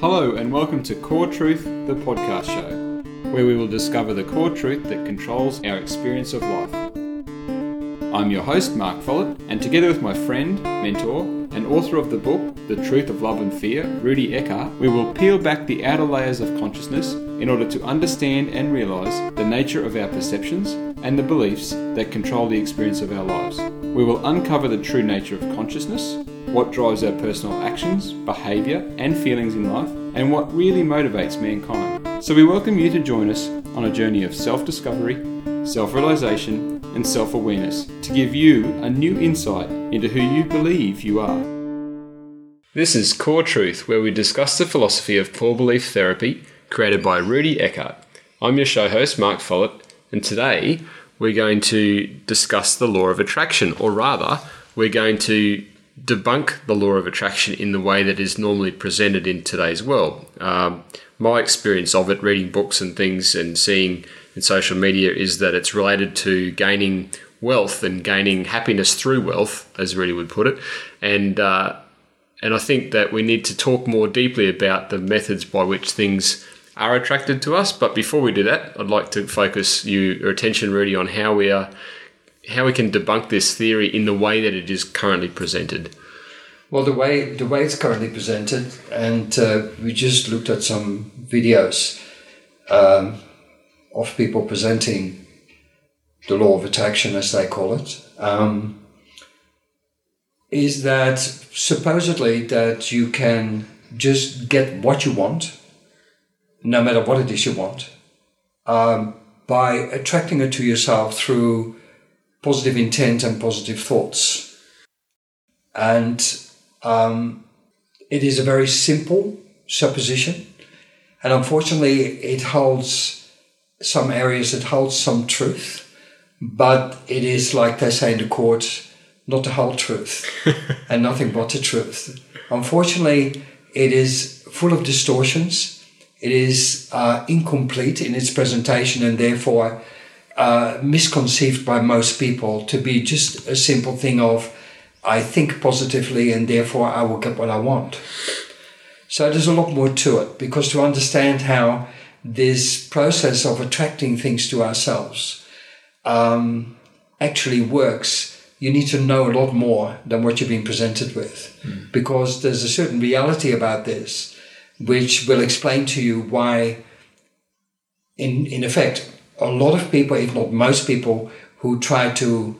Hello, and welcome to Core Truth, the podcast show, where we will discover the core truth that controls our experience of life. I'm your host, Mark Follett, and together with my friend, mentor, and author of the book, The Truth of Love and Fear, Rudy Eckhardt, we will peel back the outer layers of consciousness in order to understand and realize the nature of our perceptions and the beliefs that control the experience of our lives. We will uncover the true nature of consciousness, what drives our personal actions, behaviour, and feelings in life, and what really motivates mankind. So we welcome you to join us on a journey of self discovery, self realization, and self awareness to give you a new insight into who you believe you are. This is Core Truth, where we discuss the philosophy of core belief therapy created by Rudy Eckhardt. I'm your show host, Mark Follett, and today we're going to discuss the law of attraction, or rather, we're going to debunk the law of attraction in the way that is normally presented in today's world. Um, my experience of it, reading books and things and seeing in social media, is that it's related to gaining wealth and gaining happiness through wealth, as Rudy would put it. And uh, and I think that we need to talk more deeply about the methods by which things are attracted to us. But before we do that, I'd like to focus you, your attention, Rudy, on how we are how we can debunk this theory in the way that it is currently presented. Well, the way the way it's currently presented, and uh, we just looked at some videos um, of people presenting the law of attraction, as they call it, um, is that supposedly that you can just get what you want, no matter what it is you want, um, by attracting it to yourself through positive intent and positive thoughts. And um, it is a very simple supposition. And unfortunately, it holds some areas, it holds some truth. But it is, like they say in the court, not the whole truth and nothing but the truth. Unfortunately, it is full of distortions. It is uh, incomplete in its presentation and therefore uh, misconceived by most people to be just a simple thing of I think positively and therefore I will get what I want. So there's a lot more to it because to understand how this process of attracting things to ourselves um, actually works, you need to know a lot more than what you've been presented with mm. because there's a certain reality about this which will explain to you why in in effect a lot of people, if not most people, who try to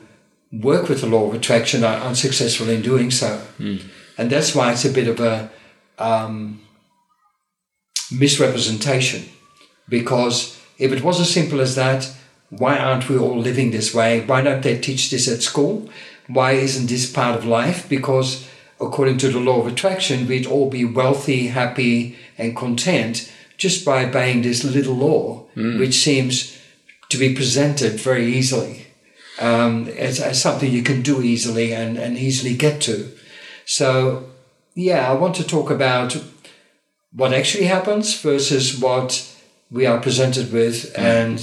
work with the law of attraction are unsuccessful in doing so. Mm. And that's why it's a bit of a um, misrepresentation. Because if it was as simple as that, why aren't we all living this way? Why don't they teach this at school? Why isn't this part of life? Because according to the law of attraction, we'd all be wealthy, happy, and content just by obeying this little law, mm. which seems to be presented very easily um, as, as, something you can do easily and, and easily get to. So, yeah, I want to talk about what actually happens versus what we are presented with and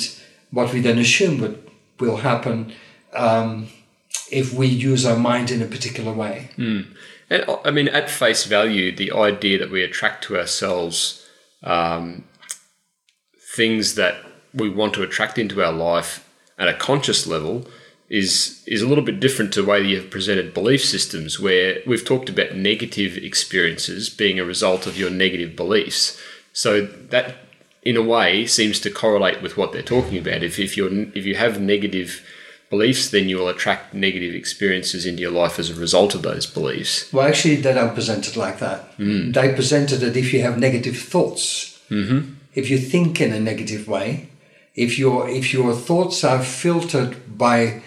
what we then assume would, will happen um, if we use our mind in a particular way. Mm. And I mean, at face value, the idea that we attract to ourselves um, things that we want to attract into our life at a conscious level is is a little bit different to the way you have presented belief systems where we've talked about negative experiences being a result of your negative beliefs. So that in a way seems to correlate with what they're talking about. If, if you're if you have negative beliefs then you will attract negative experiences into your life as a result of those beliefs. Well actually they don't present it like that. Mm. they presented it if you have negative thoughts. Mm-hmm. if you think in a negative way if your if your thoughts are filtered by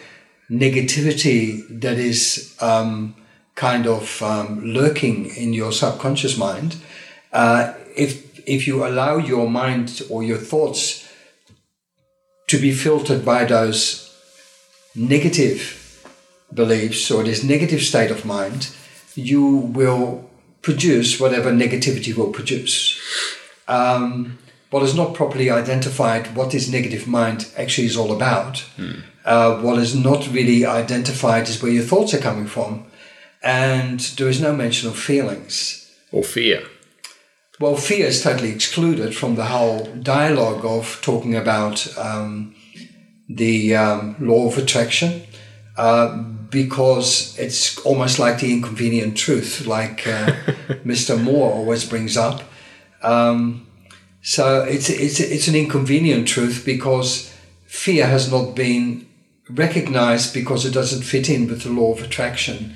negativity that is um, kind of um, lurking in your subconscious mind, uh, if if you allow your mind or your thoughts to be filtered by those negative beliefs or this negative state of mind, you will produce whatever negativity will produce. Um, what is not properly identified what this negative mind actually is all about. Mm. Uh, what is not really identified is where your thoughts are coming from. And there is no mention of feelings. Or fear. well, fear is totally excluded from the whole dialogue of talking about um, the um, law of attraction uh, because it's almost like the inconvenient truth, like uh, Mr. Moore always brings up. Um, so it's, it's, it's an inconvenient truth because fear has not been recognized because it doesn't fit in with the law of attraction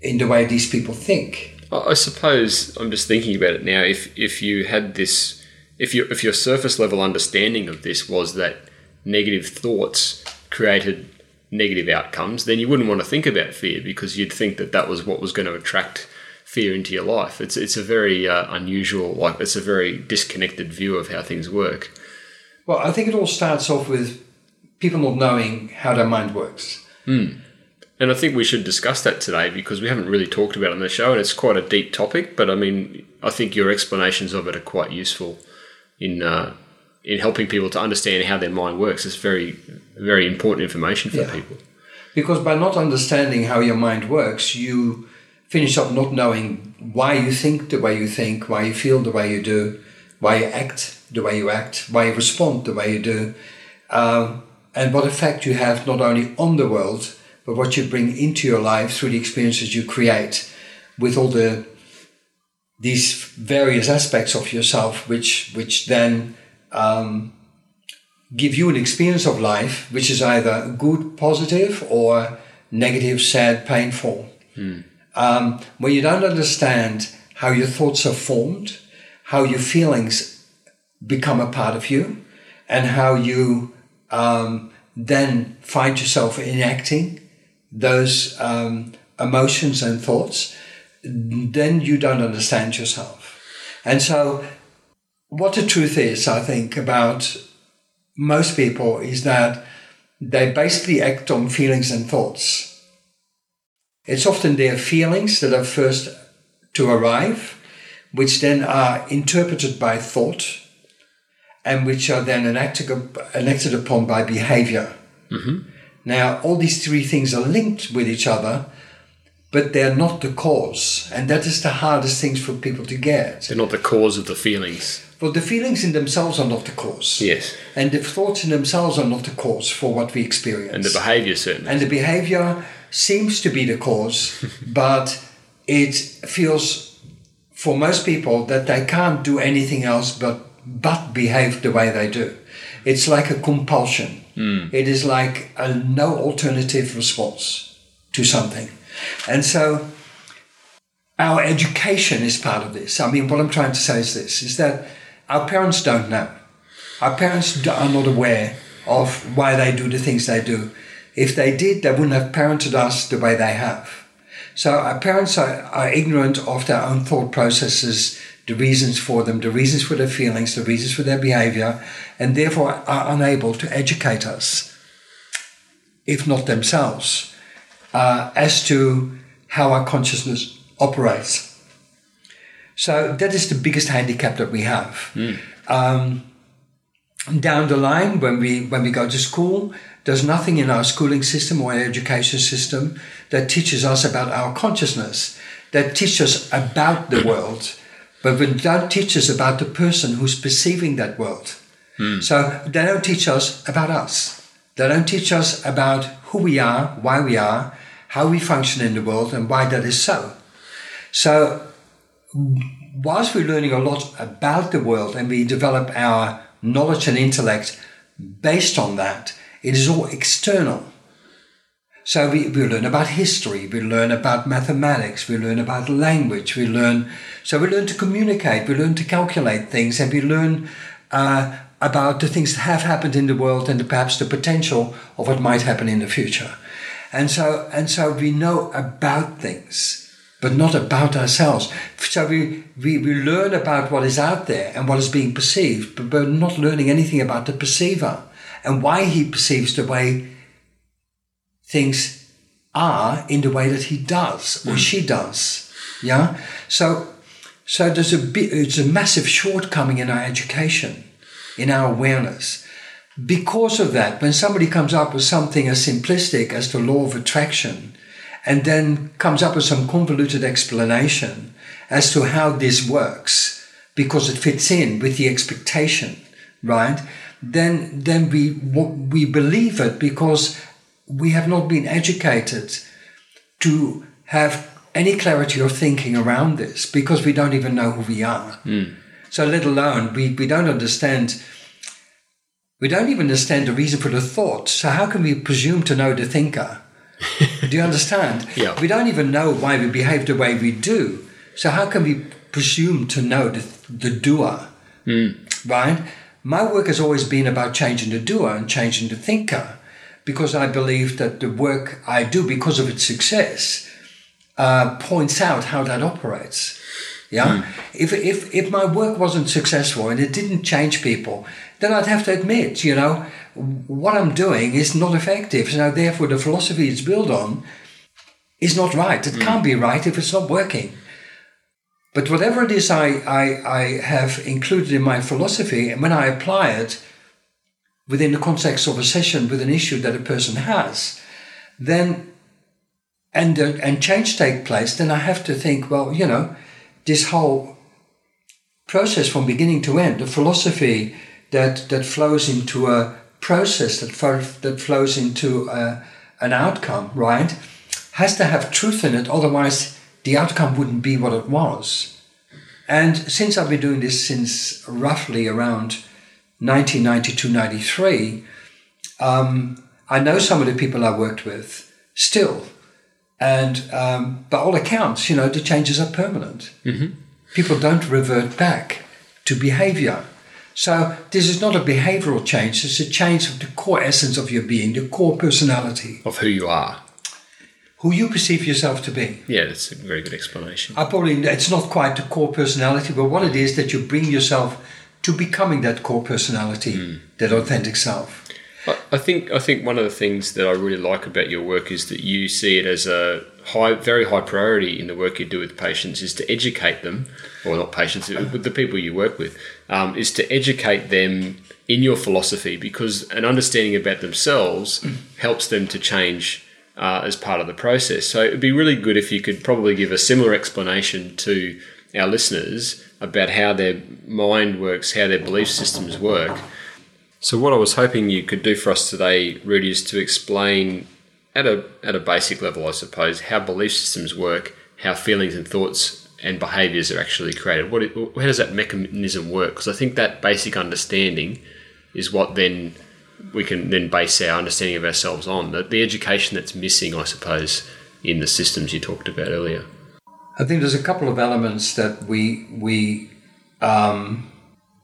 in the way these people think. I suppose I'm just thinking about it now. If if you had this, if your if your surface level understanding of this was that negative thoughts created negative outcomes, then you wouldn't want to think about fear because you'd think that that was what was going to attract fear into your life. It's it's a very uh, unusual, like it's a very disconnected view of how things work. Well, I think it all starts off with people not knowing how their mind works. Mm. And I think we should discuss that today because we haven't really talked about it on the show, and it's quite a deep topic. But I mean, I think your explanations of it are quite useful in uh, in helping people to understand how their mind works. It's very very important information for yeah. people. Because by not understanding how your mind works, you finish up not knowing why you think the way you think, why you feel the way you do, why you act the way you act, why you respond the way you do, um, and what effect you have not only on the world but what you bring into your life through the experiences you create with all the these various aspects of yourself, which which then um, give you an experience of life which is either good, positive, or negative, sad, painful. Hmm. Um, when you don't understand how your thoughts are formed, how your feelings become a part of you, and how you um, then find yourself enacting those um, emotions and thoughts, then you don't understand yourself. And so, what the truth is, I think, about most people is that they basically act on feelings and thoughts. It's often their feelings that are first to arrive, which then are interpreted by thought, and which are then enacted, enacted upon by behavior. Mm-hmm. Now, all these three things are linked with each other, but they're not the cause. And that is the hardest things for people to get. They're not the cause of the feelings. Well, the feelings in themselves are not the cause. Yes. And the thoughts in themselves are not the cause for what we experience. And the behavior, certainly. And the behavior seems to be the cause, but it feels for most people that they can't do anything else but but behave the way they do. It's like a compulsion. Mm. It is like a no alternative response to something. And so our education is part of this. I mean, what I'm trying to say is this, is that our parents don't know. Our parents are not aware of why they do the things they do. If they did, they wouldn't have parented us the way they have. So our parents are, are ignorant of their own thought processes, the reasons for them, the reasons for their feelings, the reasons for their behavior, and therefore are unable to educate us, if not themselves, uh, as to how our consciousness operates. So that is the biggest handicap that we have. Mm. Um, down the line, when we when we go to school, there's nothing in our schooling system or our education system that teaches us about our consciousness, that teaches us about the world but we don't teach us about the person who's perceiving that world. Mm. So they don't teach us about us. They don't teach us about who we are, why we are, how we function in the world, and why that is so. So, whilst we're learning a lot about the world and we develop our knowledge and intellect based on that, it is all external. So we, we learn about history, we learn about mathematics, we learn about language, we learn, so we learn to communicate, we learn to calculate things, and we learn uh, about the things that have happened in the world and the, perhaps the potential of what might happen in the future. And so, and so we know about things, but not about ourselves. So we, we, we learn about what is out there and what is being perceived, but we're not learning anything about the perceiver and why he perceives the way things are in the way that he does or mm. she does. Yeah. So, so there's a bit, it's a massive shortcoming in our education, in our awareness. Because of that, when somebody comes up with something as simplistic as the law of attraction, and then comes up with some convoluted explanation as to how this works, because it fits in with the expectation, right? Then, then we, we believe it because we have not been educated to have any clarity of thinking around this because we don't even know who we are. Mm. So, let alone, we, we don't understand, we don't even understand the reason for the thought. So, how can we presume to know the thinker? do you understand? Yeah. We don't even know why we behave the way we do. So, how can we presume to know the, the doer? Mm. Right? My work has always been about changing the doer and changing the thinker because I believe that the work I do, because of its success, uh, points out how that operates. Yeah. Mm. If, if, if my work wasn't successful and it didn't change people, then I'd have to admit, you know, what I'm doing is not effective. So therefore, the philosophy it's built on is not right. It mm. can't be right if it's not working. But whatever it is I, I, I have included in my philosophy, and when I apply it within the context of a session with an issue that a person has, then and uh, and change take place, then I have to think, well, you know, this whole process from beginning to end, the philosophy that that flows into a process that that flows into a, an outcome, right, has to have truth in it. Otherwise, the outcome wouldn't be what it was. And since I've been doing this since roughly around 1992, 93, um, I know some of the people I worked with still. And um, by all accounts, you know, the changes are permanent. Mm-hmm. People don't revert back to behavior. So this is not a behavioral change, it's a change of the core essence of your being, the core personality. Of who you are. Who you perceive yourself to be. Yeah, that's a very good explanation. I probably it's not quite the core personality, but what it is that you bring yourself to becoming that core personality, Mm. that authentic self. I- think I think one of the things that I really like about your work is that you see it as a high, very high priority in the work you do with patients is to educate them, or not patients, with the people you work with, um, is to educate them in your philosophy because an understanding about themselves helps them to change uh, as part of the process. So it'd be really good if you could probably give a similar explanation to our listeners about how their mind works, how their belief systems work. So what I was hoping you could do for us today, Rudy, is to explain at a at a basic level, I suppose, how belief systems work, how feelings and thoughts and behaviours are actually created. What how does that mechanism work? Because I think that basic understanding is what then we can then base our understanding of ourselves on. The, the education that's missing, I suppose, in the systems you talked about earlier. I think there's a couple of elements that we we um,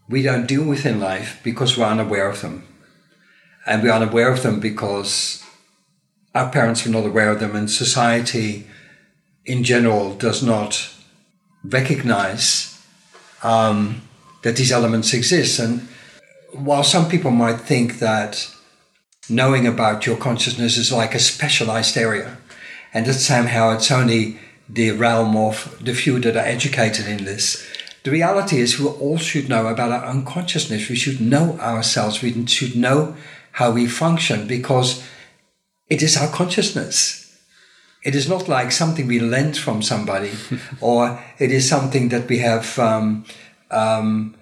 we don't deal with in life because we're unaware of them, and we're unaware of them because our parents were not aware of them, and society in general does not recognize um, that these elements exist. And while some people might think that knowing about your consciousness is like a specialized area, and that somehow it's only the realm of the few that are educated in this. The reality is, we all should know about our own consciousness. We should know ourselves. We should know how we function because it is our consciousness. It is not like something we lent from somebody, or it is something that we have. Um, um,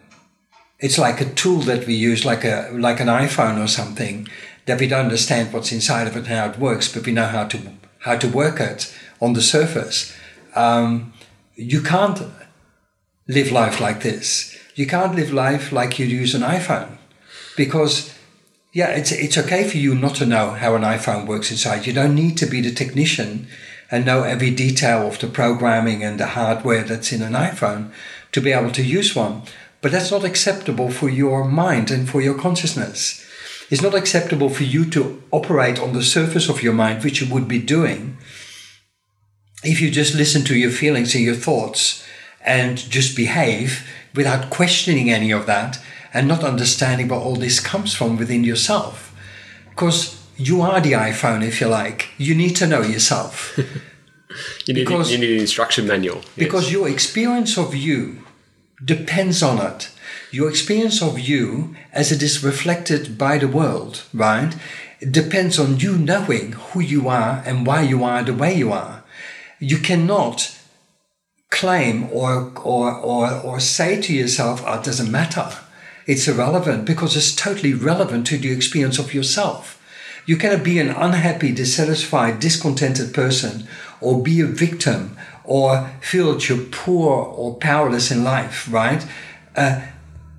it's like a tool that we use, like a like an iPhone or something, that we don't understand what's inside of it and how it works, but we know how to how to work it on the surface. Um, you can't live life like this. You can't live life like you use an iPhone, because yeah, it's it's okay for you not to know how an iPhone works inside. You don't need to be the technician and know every detail of the programming and the hardware that's in an iPhone to be able to use one. But that's not acceptable for your mind and for your consciousness. It's not acceptable for you to operate on the surface of your mind, which you would be doing if you just listen to your feelings and your thoughts and just behave without questioning any of that and not understanding where all this comes from within yourself. Because you are the iPhone, if you like. You need to know yourself. You need, Because- you need an instruction manual. yes. Because your experience of you depends on it. Your experience of you, as it is reflected by the world, right, depends on you knowing who you are and why you are the way you are. You cannot claim or, or, or, or say to yourself, oh, it doesn't matter. It's irrelevant because it's totally relevant to the experience of yourself. You cannot be an unhappy, dissatisfied, discontented person or be a victim or feel that you're poor or powerless in life, right? Uh,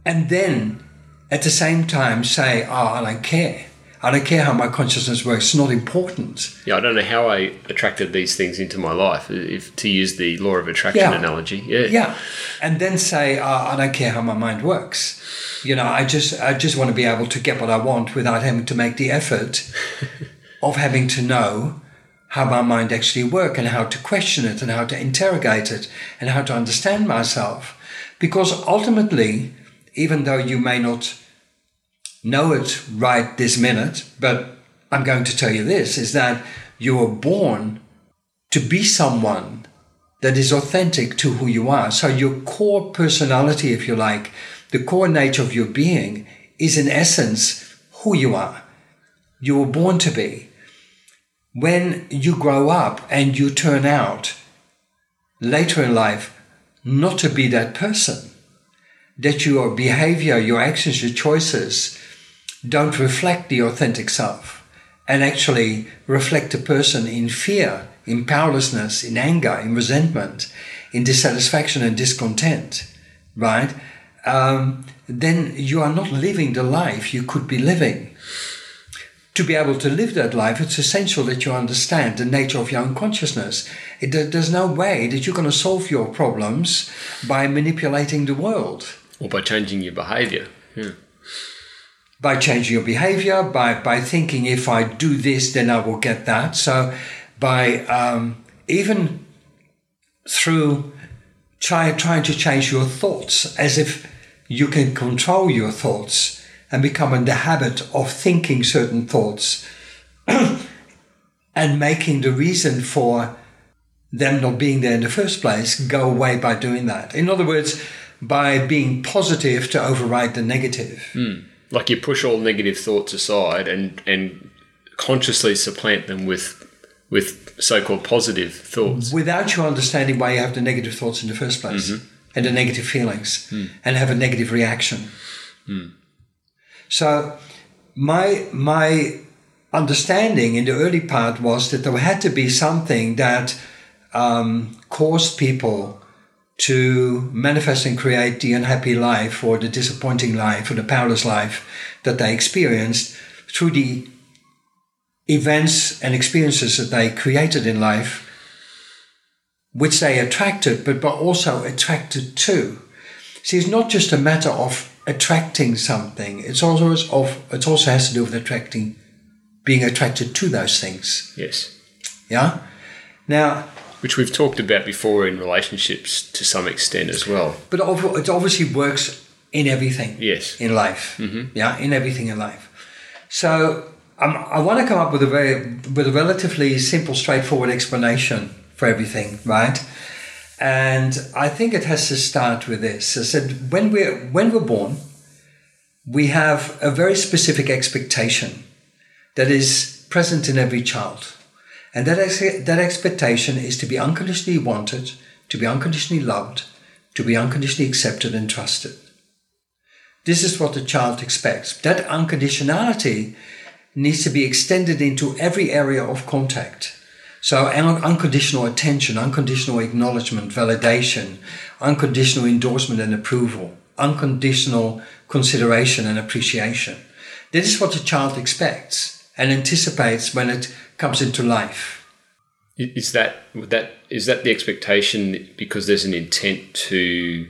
and then at the same time say, oh, I don't care. I don't care how my consciousness works. It's not important. Yeah, I don't know how I attracted these things into my life, if to use the law of attraction Yeah. analogy. Yeah. Yeah, and then say, oh, I don't care how my mind works. You know, I just I just want to be able to get what I want without having to make the effort of having to know how my mind actually works and how to question it and how to interrogate it and how to understand myself. Because ultimately, even though you may not know it right this minute, but I'm going to tell you this is that you were born to be someone that is authentic to who you are. So your core personality, if you like, the core nature of your being is in essence who you are. You were born to be. When you grow up and you turn out later in life not to be that person, that your behavior, your actions, your choices don't reflect the authentic self and actually reflect a person in fear, in powerlessness, in anger, in resentment, in dissatisfaction and discontent, right? Um, then you are not living the life you could be living. To be able to live that life, it's essential that you understand the nature of your own consciousness. It, there's no way that you're going to solve your problems by manipulating the world Or by changing your behavior. Yeah. by changing your behavior, by, by thinking if I do this, then I will get that. So, by um, even through try, trying to change your thoughts as if you can control your thoughts and become in the habit of thinking certain thoughts and making the reason for them not being there in the first place go away by doing that. In other words, by being positive to override the negative. Hmm. Like you push all negative thoughts aside and, and consciously supplant them with with so-called positive thoughts. without you understanding why you have the negative thoughts in the first place mm-hmm. and the negative feelings hmm. and have a negative reaction. Hmm. So my my understanding in the early part was that there had to be something that um, caused people to manifest and create the unhappy life or the disappointing life or the powerless life that they experienced through the events and experiences that they created in life, which they attracted, but, but also attracted to. See, it's not just a matter of attracting something. It's also of it also has to do with attracting, being attracted to those things. Yes. Yeah. Now, Which we've talked about before in relationships to some extent as well. but it obviously works in everything. Yes. in life. Yeah, in everything in life. So um, I want to come up with a very, with a relatively simple, straightforward explanation for everything, right? And I think it has to start with this. I said when we're when we're born, we have a very specific expectation that is present in every child. And that, ex- that expectation is to be unconditionally wanted, to be unconditionally loved, to be unconditionally accepted and trusted. This is what the child expects. That unconditionality needs to be extended into every area of contact. So, un- unconditional attention, unconditional acknowledgement, validation, unconditional endorsement and approval, unconditional consideration and appreciation. This is what a child expects and anticipates when it comes into life. Is that that is that the expectation because there's an intent to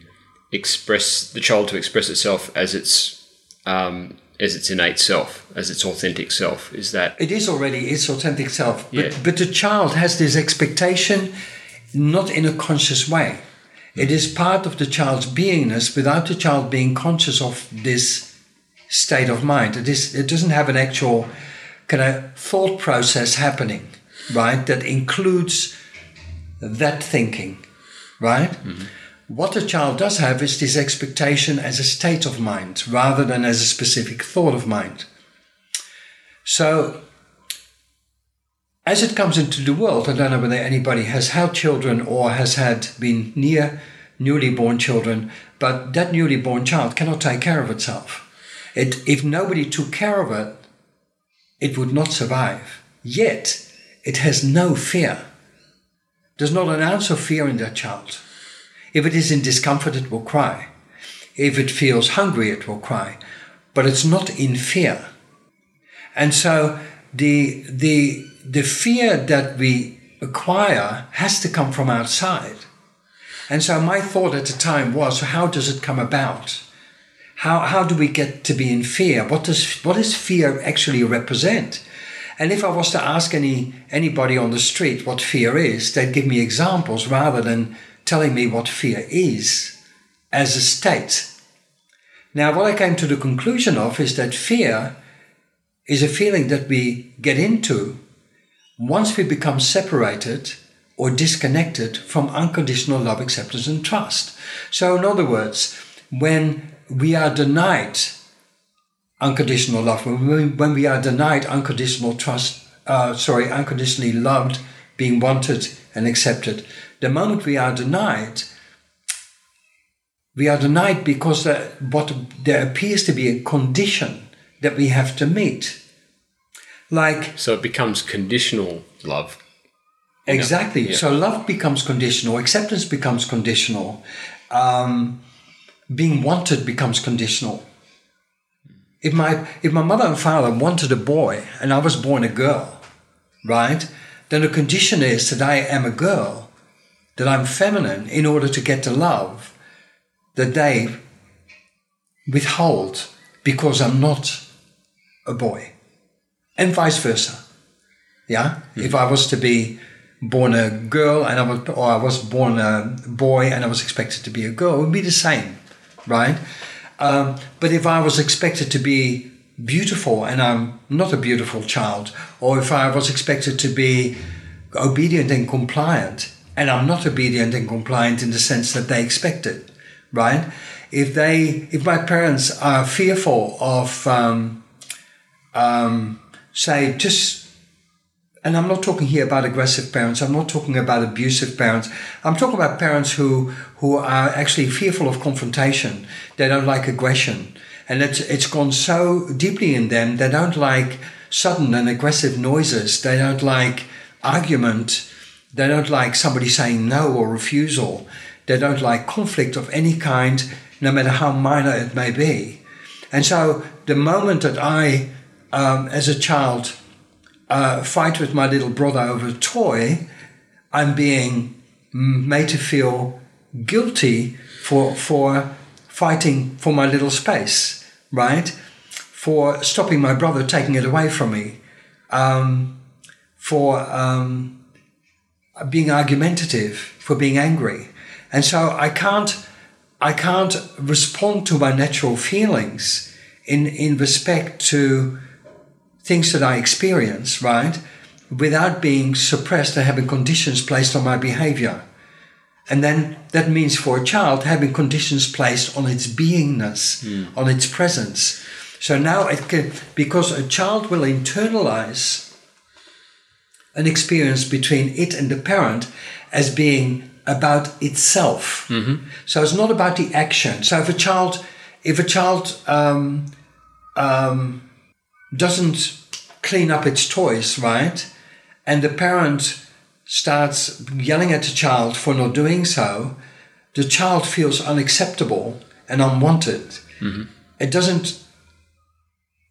express the child to express itself as its um, as its innate self, as its authentic self? Is that It is already its authentic self, but, Yeah. but the child has this expectation not in a conscious way. It is part of the child's beingness without the child being conscious of this state of mind. It, is, it doesn't have an actual kind of thought process happening, right, that includes that thinking, right? Mm-hmm. What the child does have is this expectation as a state of mind rather than as a specific thought of mind. So as it comes into the world, I don't know whether anybody has had children or has had been near newly born children, but that newly born child cannot take care of itself. It, if nobody took care of it, it would not survive. Yet, it has no fear. There's not an ounce of fear in that child. If it is in discomfort, it will cry. If it feels hungry, it will cry. But it's not in fear. And so the, the, the fear that we acquire has to come from outside. And so my thought at the time was, how does it come about? How, how do we get to be in fear? What does, what does fear actually represent? And if I was to ask any, anybody on the street what fear is, they'd give me examples rather than telling me what fear is as a state. Now, what I came to the conclusion of is that fear is a feeling that we get into once we become separated or disconnected from unconditional love, acceptance, and trust. So, in other words, when we are denied unconditional love, when we, when we are denied unconditional trust, uh, sorry, unconditionally loved, being wanted and accepted, the moment we are denied, we are denied because there, what there appears to be a condition that we have to meet. Like so, it becomes conditional love. Exactly. Yeah. So love becomes conditional, acceptance becomes conditional, um, being wanted becomes conditional. If my if my mother and father wanted a boy and I was born a girl, right? Then the condition is that I am a girl, that I'm feminine in order to get the love that they withhold because I'm not a boy, and vice versa. Yeah, if I was to be born a girl and I was, or I was born a boy and I was expected to be a girl, it would be the same, right? Um, but if I was expected to be beautiful and I'm not a beautiful child, or if I was expected to be obedient and compliant and I'm not obedient and compliant in the sense that they expect it, right? If they, if my parents are fearful of, um, um, say, just and I'm not talking here about aggressive parents. I'm not talking about abusive parents. I'm talking about parents who who are actually fearful of confrontation. They don't like aggression, and it's it's gone so deeply in them. They don't like sudden and aggressive noises. They don't like argument. They don't like somebody saying no or refusal. They don't like conflict of any kind, no matter how minor it may be. And so the moment that I, um, as a child, uh, fight with my little brother over a toy, I'm being made to feel guilty for for fighting for my little space, right? For stopping my brother taking it away from me, um, for um, being argumentative, for being angry, and so I can't I can't respond to my natural feelings in in respect to things that I experience, right, without being suppressed and having conditions placed on my behavior. And then that means for a child having conditions placed on its beingness, Hmm. on its presence. So now it can, because a child will internalize an experience between it and the parent as being about itself. Mm-hmm. So it's not about the action. So if a child, if a child um, um, doesn't clean up its toys, right? And the parent starts yelling at the child for not doing so, the child feels unacceptable and unwanted. It doesn't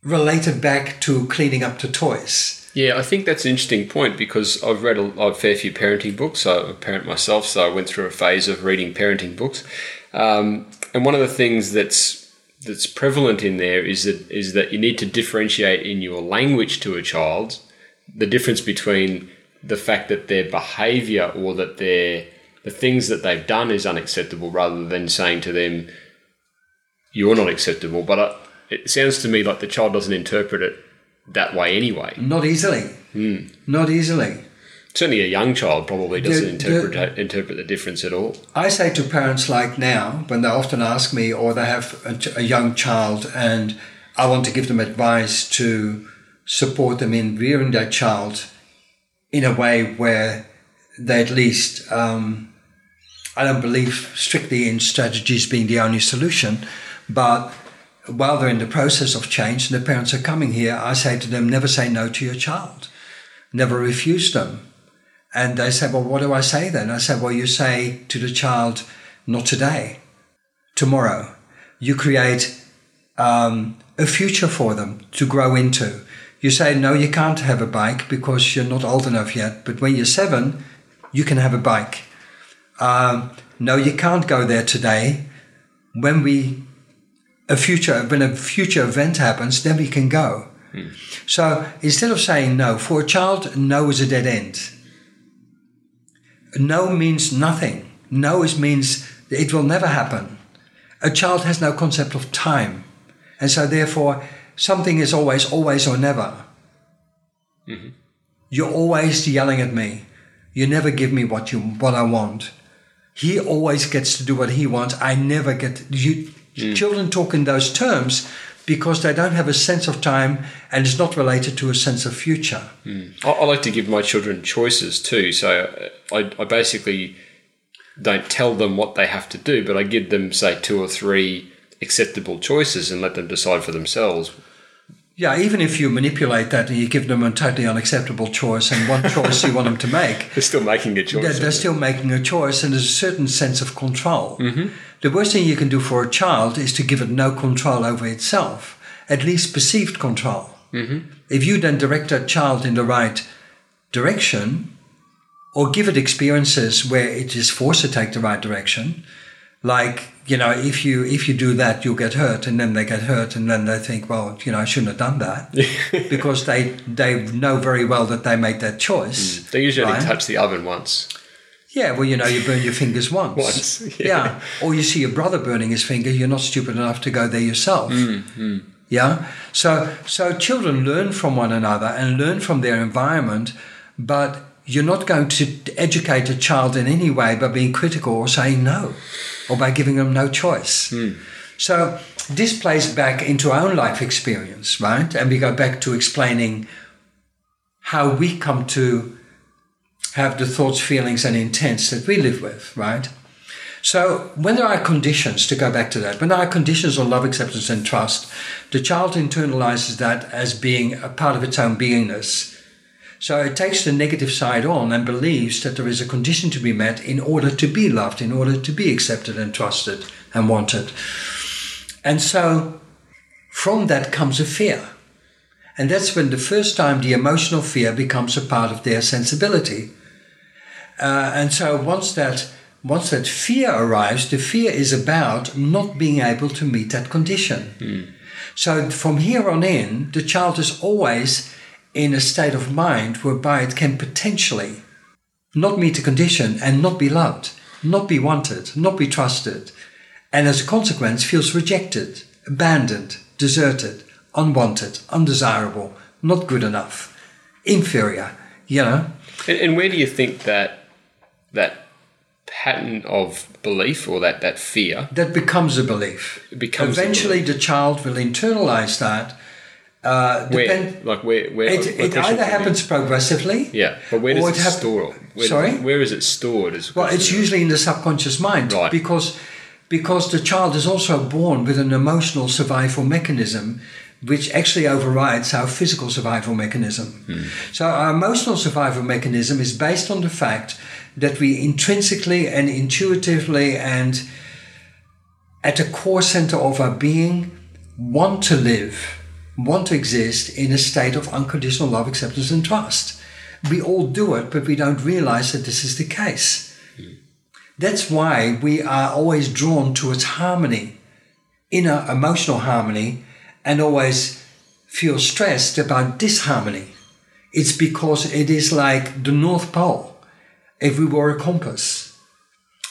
relate it back to cleaning up the toys. Yeah, I think that's an interesting point because I've read a, a fair few parenting books. I'm a parent myself, so I went through a phase of reading parenting books. Um, and one of the things that's that's prevalent in there is that is that you need to differentiate in your language to a child the difference between the fact that their behavior or that their the things that they've done is unacceptable rather than saying to them you're not acceptable but uh, it sounds to me like the child doesn't interpret it that way anyway Not easily. Not easily. certainly a young child probably doesn't The- the- interpret interpret the difference at all I say to parents like now, when they often ask me, or they have a, a young child, and I want to give them advice to support them in rearing their child in a way where they at least, um, I don't believe strictly in strategies being the only solution, but while they're in the process of change and the parents are coming here, I say to them, never say no to your child, never refuse them. And they say, well, what do I say then? I say, well, you say to the child, not today, tomorrow. You create um, a future for them to grow into. You say, no, you can't have a bike because you're not old enough yet. But when you're seven, you can have a bike. Um, no, you can't go there today. When we a future when a future event happens, then we can go. Hmm. So instead of saying no, for a child, no is a dead end. No means nothing. No is means it will never happen. A child has no concept of time. And so therefore something is always always or never. Mm-hmm. You're always yelling at me. You never give me what you what I want. He always gets to do what he wants. I never get you mm. children talk in those terms because they don't have a sense of time and it's not related to a sense of future. Mm. I, I, like to give my children choices too. So uh, I, I, basically don't tell them what they have to do, but I give them, say, two or three acceptable choices and let them decide for themselves yeah, even if you manipulate that and you give them a totally unacceptable choice and one choice you want them to make, they're still making a choice. They're, they're still making a choice, and there's a certain sense of control. Mm-hmm. The worst thing you can do for a child is to give it no control over itself, at least perceived control. Mm-hmm. If you then direct a child in the right direction, or give it experiences where it is forced to take the right direction, like you know if you if you do that you'll get hurt and then they get hurt and then they think well you know i shouldn't have done that because they they know very well that they made that choice mm. they usually right? touch the oven once yeah well you know you burn your fingers once once yeah. yeah. or you see your brother burning his finger you're not stupid enough to go there yourself mm, mm. yeah so so children learn from one another and learn from their environment but you're not going to educate a child in any way by being critical or saying no or by giving them no choice. Mm. So this plays back into our own life experience, right? And we go back to explaining how we come to have the thoughts, feelings, and intents that we live with, right? So when there are conditions, to go back to that, when there are conditions of love, acceptance, and trust, the child internalizes that as being a part of its own beingness so it takes the negative side on and believes that there is a condition to be met in order to be loved, in order to be accepted and trusted and wanted. And so from that comes a fear. And that's when the first time the emotional fear becomes a part of their sensibility. Uh, and so once that once that fear arrives, the fear is about not being able to meet that condition. Mm. So from here on in, the child is always in a state of mind whereby it can potentially not meet a condition and not be loved, not be wanted, not be trusted, and as a consequence feels rejected, abandoned, deserted, unwanted, undesirable, not good enough, inferior, you know. And, and where do you think that that pattern of belief or that, that fear that becomes a belief it becomes eventually the child will internalize that uh, depend, where, like where, where it, it either happens progressively. Yeah, but where does it, it store? Where, sorry, where is it stored? As well, it's usually in the subconscious mind, right? Because because the child is also born with an emotional survival mechanism, which actually overrides our physical survival mechanism. Hmm. So our emotional survival mechanism is based on the fact that we intrinsically and intuitively and at the core center of our being want to live want to exist in a state of unconditional love, acceptance, and trust. We all do it, but we don't realize that this is the case. That's why we are always drawn towards harmony, inner emotional harmony, and always feel stressed about disharmony. It's because it is like the North Pole. If we were a compass,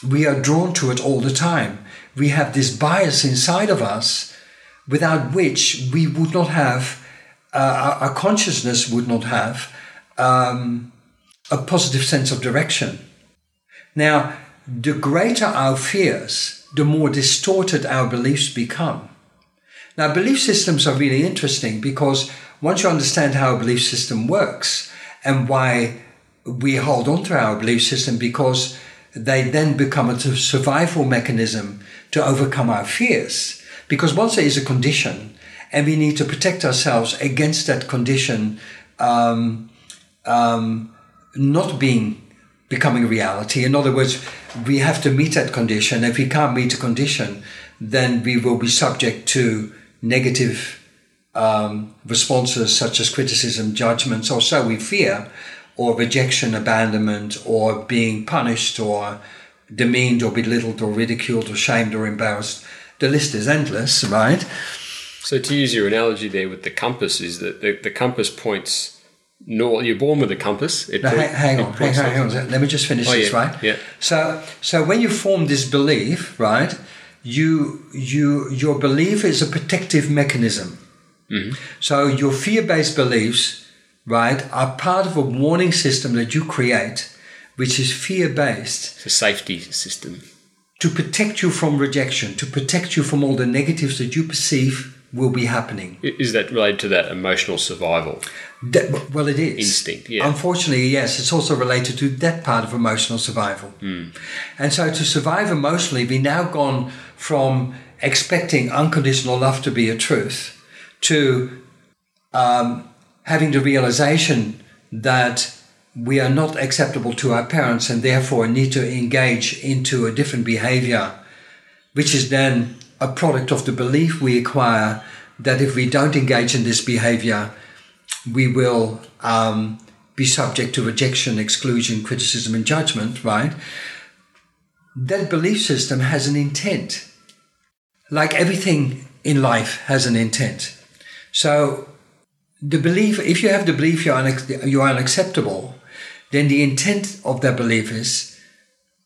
we are drawn to it all the time. We have this bias inside of us without which we would not have, uh, our, consciousness would not have um, a positive sense of direction. Now, the greater our fears, the more distorted our beliefs become. Now, belief systems are really interesting because once you understand how a belief system works and why we hold on to our belief system because they then become a survival mechanism to overcome our fears. Because once there is a condition, and we need to protect ourselves against that condition um, um, not being becoming reality. In other words, we have to meet that condition. If we can't meet a condition, then we will be subject to negative um, responses such as criticism, judgments, or so we fear, or rejection, abandonment, or being punished, or demeaned, or belittled, or ridiculed, or shamed, or embarrassed. The list is endless, right? So to use your analogy there with the compass, is that the, the compass points north. You're born with a compass. It no, hang, hang on, hang, hang on. Let me just finish oh, this, yeah, right? Yeah. So, so when you form this belief, right, you you your belief is a protective mechanism. Mm-hmm. So your fear-based beliefs, right, are part of a warning system that you create, which is fear-based. It's a safety system to protect you from rejection, to protect you from all the negatives that you perceive will be happening. Is that related to that emotional survival? That, well, it is. Instinct, yeah. Unfortunately, yes, it's also related to that part of emotional survival. Mm. And so to survive emotionally, we've now gone from expecting unconditional love to be a truth to um, having the realization that we are not acceptable to our parents and therefore need to engage into a different behavior, which is then a product of the belief we acquire that if we don't engage in this behavior, we will um, be subject to rejection, exclusion, criticism, and judgment, right? That belief system has an intent. Like everything in life has an intent. So, the belief, if you have the belief you're, unac- you're unacceptable, then the intent of that belief is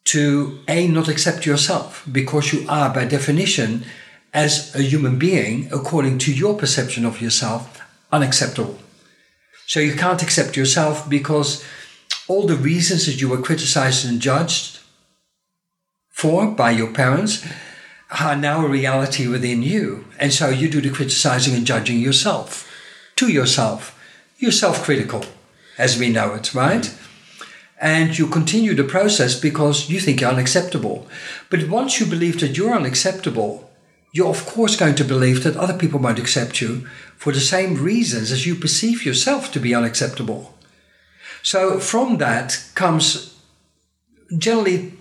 to A, not accept yourself because you are, by definition, as a human being, according to your perception of yourself, unacceptable. So you can't accept yourself because all the reasons that you were criticized and judged for by your parents are now a reality within you. And so you do the criticizing and judging yourself, to yourself. You're self critical, as we know it, right? and you continue the process because you think you're unacceptable. But once you believe that you're unacceptable, you're of course going to believe that other people won't accept you for the same reasons as you perceive yourself to be unacceptable. So from that comes generally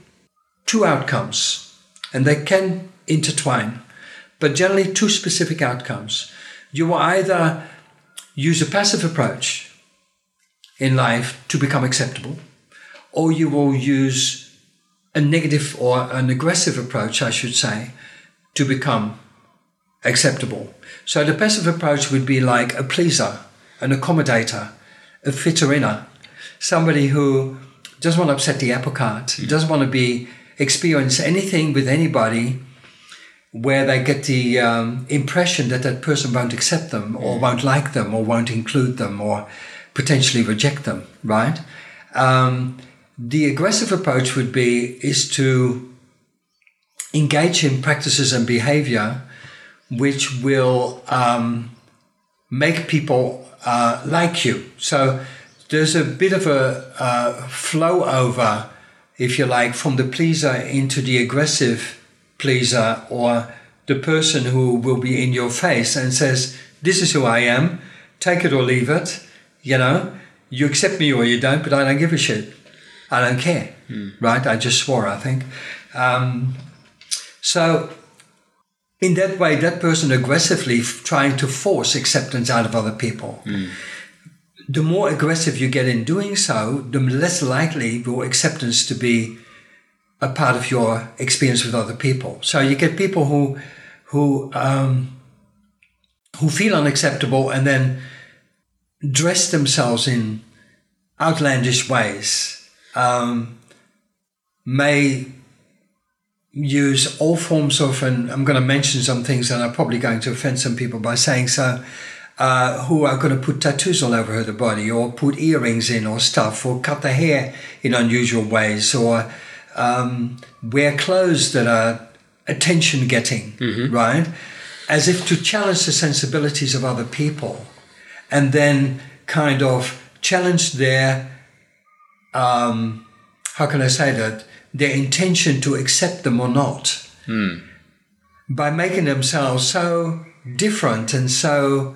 two outcomes, and they can intertwine, but generally two specific outcomes. You will either use a passive approach in life to become acceptable or you will use a negative or an aggressive approach, I should say, to become acceptable. So the passive approach would be like a pleaser, an accommodator, a fitter inner, somebody who doesn't want to upset the apple cart, mm. doesn't want to be experience anything with anybody where they get the um, impression that that person won't accept them or won't like them or won't include them or potentially reject them, right? Um, the aggressive approach would be is to engage in practices and behavior which will um, make people uh, like you. So there's a bit of a uh, flow over, if you like, from the pleaser into the aggressive pleaser or the person who will be in your face and says, This is who I am, take it or leave it. You know, you accept me or you don't, but I don't give a shit. I don't care, mm. right? I just swore, I think. Um, so, in that way, that person aggressively f- trying to force acceptance out of other people. Mm. The more aggressive you get in doing so, the less likely your acceptance to be a part of your experience with other people. So you get people who who um, who feel unacceptable and then dress themselves in outlandish ways um, may use all forms of, and I'm going to mention some things and I'm probably going to offend some people by saying so, uh, who are going to put tattoos all over their body or put earrings in or stuff or cut their hair in unusual ways or um, wear clothes that are attention getting, mm-hmm. right? As if to challenge the sensibilities of other people and then kind of challenge their um, how can I say that, their intention to accept them or not. By making themselves so different and so,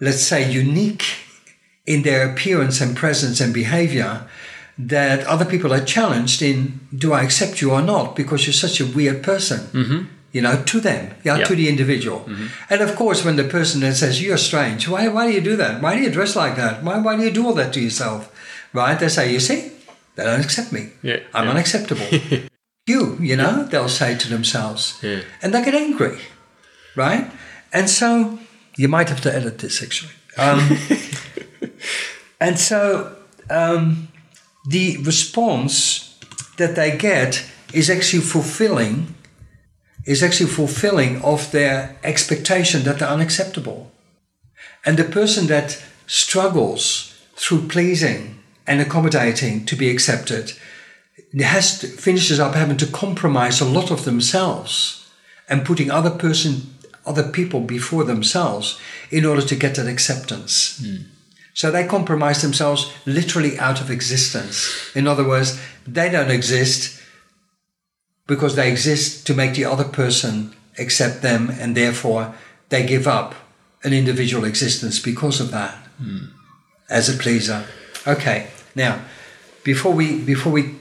let's say, unique in their appearance and presence and behavior that other people are challenged in do I accept you or not? Because you're such a weird person. You know to them. Yeah, Yeah. to the individual. And of course when the person then says you're strange. Why, why do you do that? Why do you dress like that? Why, why do you do all that to yourself? Right? They say you see they don't accept me. Yeah, I'm yeah. unacceptable. You you know they'll say to themselves. Yeah. and they get angry. Right? And so you might have to edit this actually. Um, and so um, the response that they get is actually fulfilling is actually fulfilling of their expectation that they're unacceptable. And the person that struggles through pleasing and accommodating to be accepted has to, finishes up having to compromise a lot of themselves and putting other person other people before themselves in order to get that acceptance hmm. So they compromise themselves literally out of existence. In other words they don't exist because they exist to make the other person accept them and therefore they give up an individual existence because of that hmm. as a pleaser. Okay now before we before we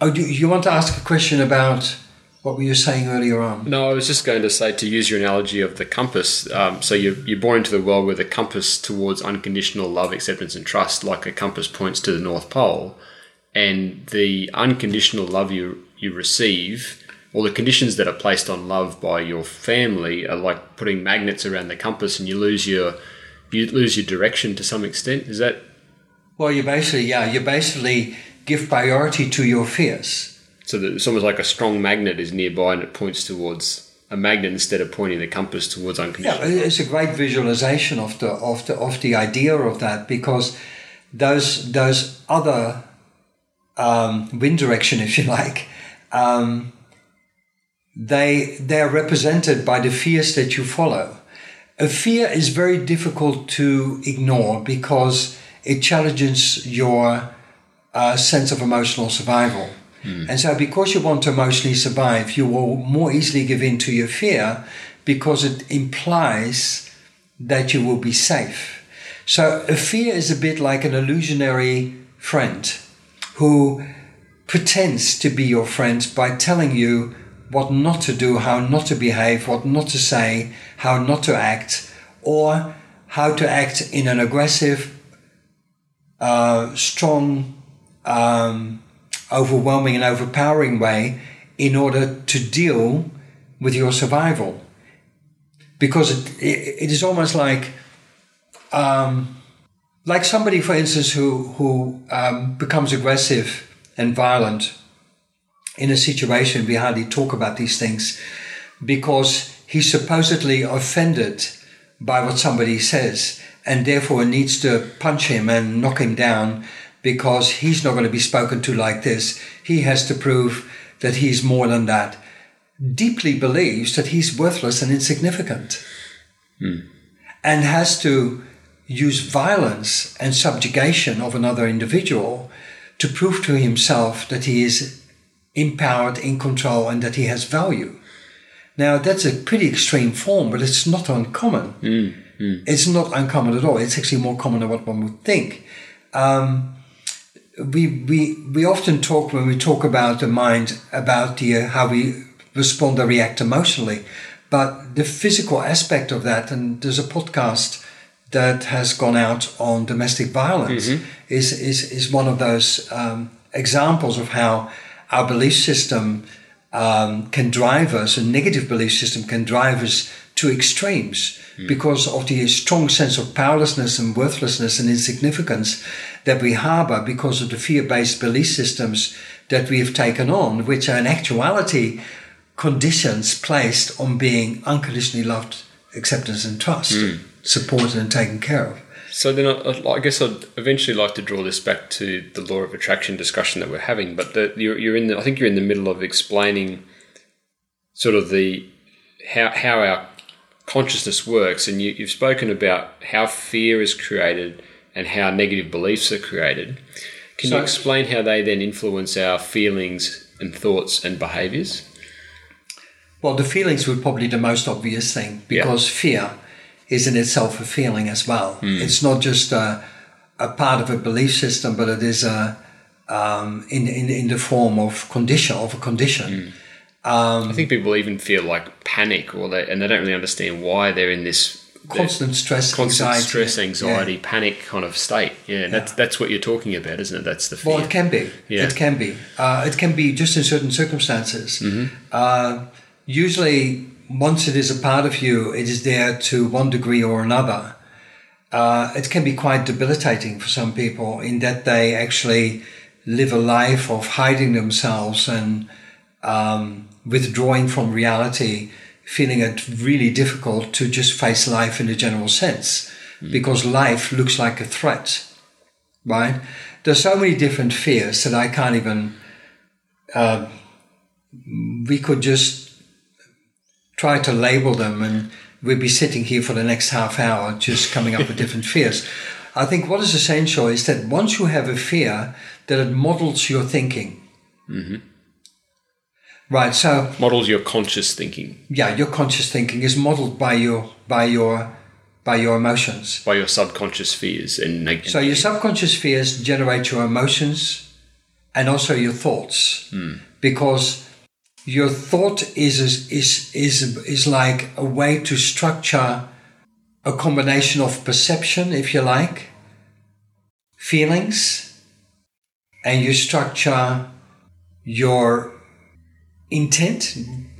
oh do you want to ask a question about what were you saying earlier on No, I was just going to say to use your analogy of the compass. Um, so you're, you're born into the world with a compass towards unconditional love, acceptance, and trust, like a compass points to the North Pole. And the unconditional love you, you receive, or the conditions that are placed on love by your family, are like putting magnets around the compass, and you lose your you lose your direction to some extent. Is that well you basically yeah you basically give priority to your fears so? That it's almost like a strong magnet is nearby, and it points towards a magnet instead of pointing the compass towards Yeah, it's a great visualization of the of the of the idea of that because those those other um, wind direction, if you like, um, they they are represented by the fears that you follow. A fear is very difficult to ignore because it challenges your uh, sense of emotional survival. And so, because you want to mostly survive, you will more easily give in to your fear because it implies that you will be safe. So, a fear is a bit like an illusionary friend who pretends to be your friend by telling you what not to do, how not to behave, what not to say, how not to act, or how to act in an aggressive, uh, strong, um, overwhelming, and overpowering way in order to deal with your survival. Because it, it, it is almost like um, like somebody, for instance, who who um, becomes aggressive and violent in a situation. We hardly talk about these things because he's supposedly offended by what somebody says, and therefore needs to punch him and knock him down because he's not going to be spoken to like this. He has to prove that he's more than that. Deeply believes that he's worthless and insignificant hmm. and has to use violence and subjugation of another individual to prove to himself that he is empowered, in control, and that he has value. Now, that's a pretty extreme form, but it's not uncommon. Hmm. Hmm. It's not uncommon at all. It's actually more common than what one would think. Um, we, we, we often talk when we talk about the mind about the, uh, how we respond or react emotionally, but the physical aspect of that, and there's a podcast that has gone out on domestic violence, is, is, is one of those um, examples of how our belief system um, can drive us, a negative belief system can drive us to extremes because of the strong sense of powerlessness and worthlessness and insignificance that we harbor because of the fear based belief systems that we have taken on, which are in actuality conditions placed on being unconditionally loved, acceptance, and trust, hmm. supported and taken care of. So then, I, I guess I'd eventually like to draw this back to the law of attraction discussion that we're having. But the, you're, you're in the, I think you're in the middle of explaining sort of the how how our consciousness works, and you, you've spoken about how fear is created and how negative beliefs are created. Can So- you explain how they then influence our feelings and thoughts and behaviours? Well, the feelings would probably the most obvious thing Yeah. because fear is in itself a feeling as well. Hmm. It's not just a, a part of a belief system, but it is a um, in, in in the form of condition of a condition. Hmm. Um, I think people even feel like panic, or they and they don't really understand why they're in this Constant stress, constant anxiety. stress, Yeah. anxiety, panic kind of state. Yeah, that's that's what you're talking about, isn't it? That's the fear. Well, it can be. Yeah. It can be. Uh, it can be just in certain circumstances. Uh, usually, once it is a part of you, it is there to one degree or another. Uh, it can be quite debilitating for some people in that they actually live a life of hiding themselves and um, withdrawing from reality, feeling it really difficult to just face life in a general sense because life looks like a threat right? There's so many different fears that I can't even. Uh, we could just try to label them, and we'd be sitting here for the next half hour just coming up with different fears. I think what is essential is that once you have a fear, that it models your thinking. Right. So Models your conscious thinking yeah, your conscious thinking is modeled by your by your by your emotions. by your subconscious fears and neg- So your subconscious fears generate your emotions and also your thoughts, hmm. because your thought is is is is like a way to structure a combination of perception, if you like, feelings, and you structure your intent.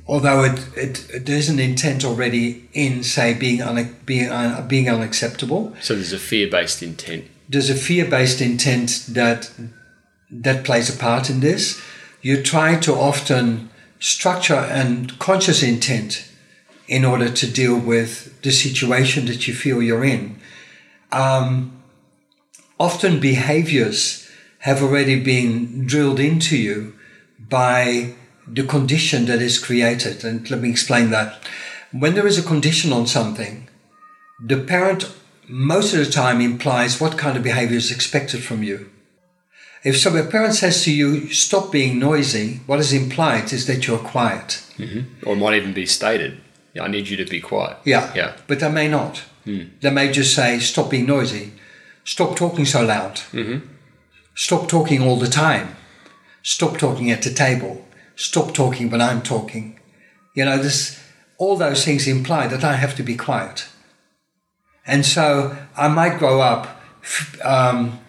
Although it, it there's an intent already in say being un, being un, being unacceptable, so there's a fear-based intent. there's a fear-based intent that that plays a part in this. You try to often structure and conscious intent in order to deal with the situation that you feel you're in. Um, often behaviors have already been drilled into you by the condition that is created. And let me explain that. When there is a condition on something, the parent most of the time implies what kind of behavior is expected from you. If so, a parent says to you, stop being noisy, what is implied is that you're quiet. Mm-hmm. Or it might even be stated, I need you to be quiet. Yeah. Yeah. But they may not. Hmm. They may just say, stop being noisy. Stop talking so loud. Mm-hmm. Stop talking all the time. Stop talking at the table. Stop talking when I'm talking. You know, this, all those things imply that I have to be quiet. And so I might grow up um,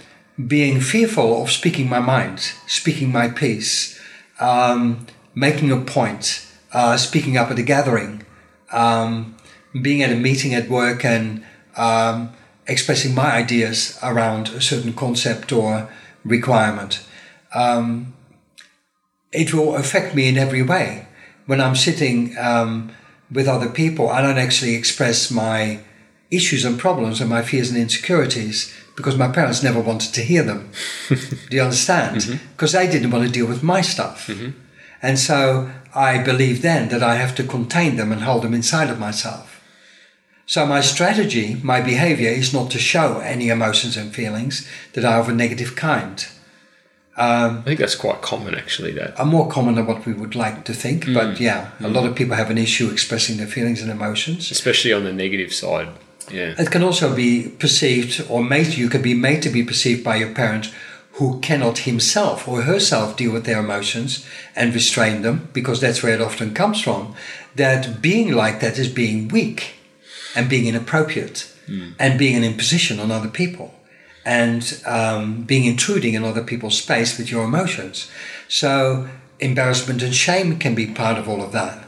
being fearful of speaking my mind, speaking my piece, um, making a point, uh, speaking up at a gathering, um, being at a meeting at work and um, expressing my ideas around a certain concept or requirement. Um, it will affect me in every way. When I'm sitting um, with other people, I don't actually express my issues and problems and my fears and insecurities because my parents never wanted to hear them. Do you understand? Because they didn't want to deal with my stuff. And so I believe then that I have to contain them and hold them inside of myself. So my strategy, my behavior is not to show any emotions and feelings that are of a negative kind. Um, I think that's quite common, actually. That Are more common than what we would like to think, mm. but yeah, a lot of mm. people have an issue expressing their feelings and emotions. especially on the negative side. Yeah. It can also be perceived or made, you can be made to be perceived by your parent who cannot himself or herself deal with their emotions and restrain them, because that's where it often comes from, that being like that is being weak and being inappropriate mm. and being an imposition on other people and um, being intruding in other people's space with your emotions. So embarrassment and shame can be part of all of that.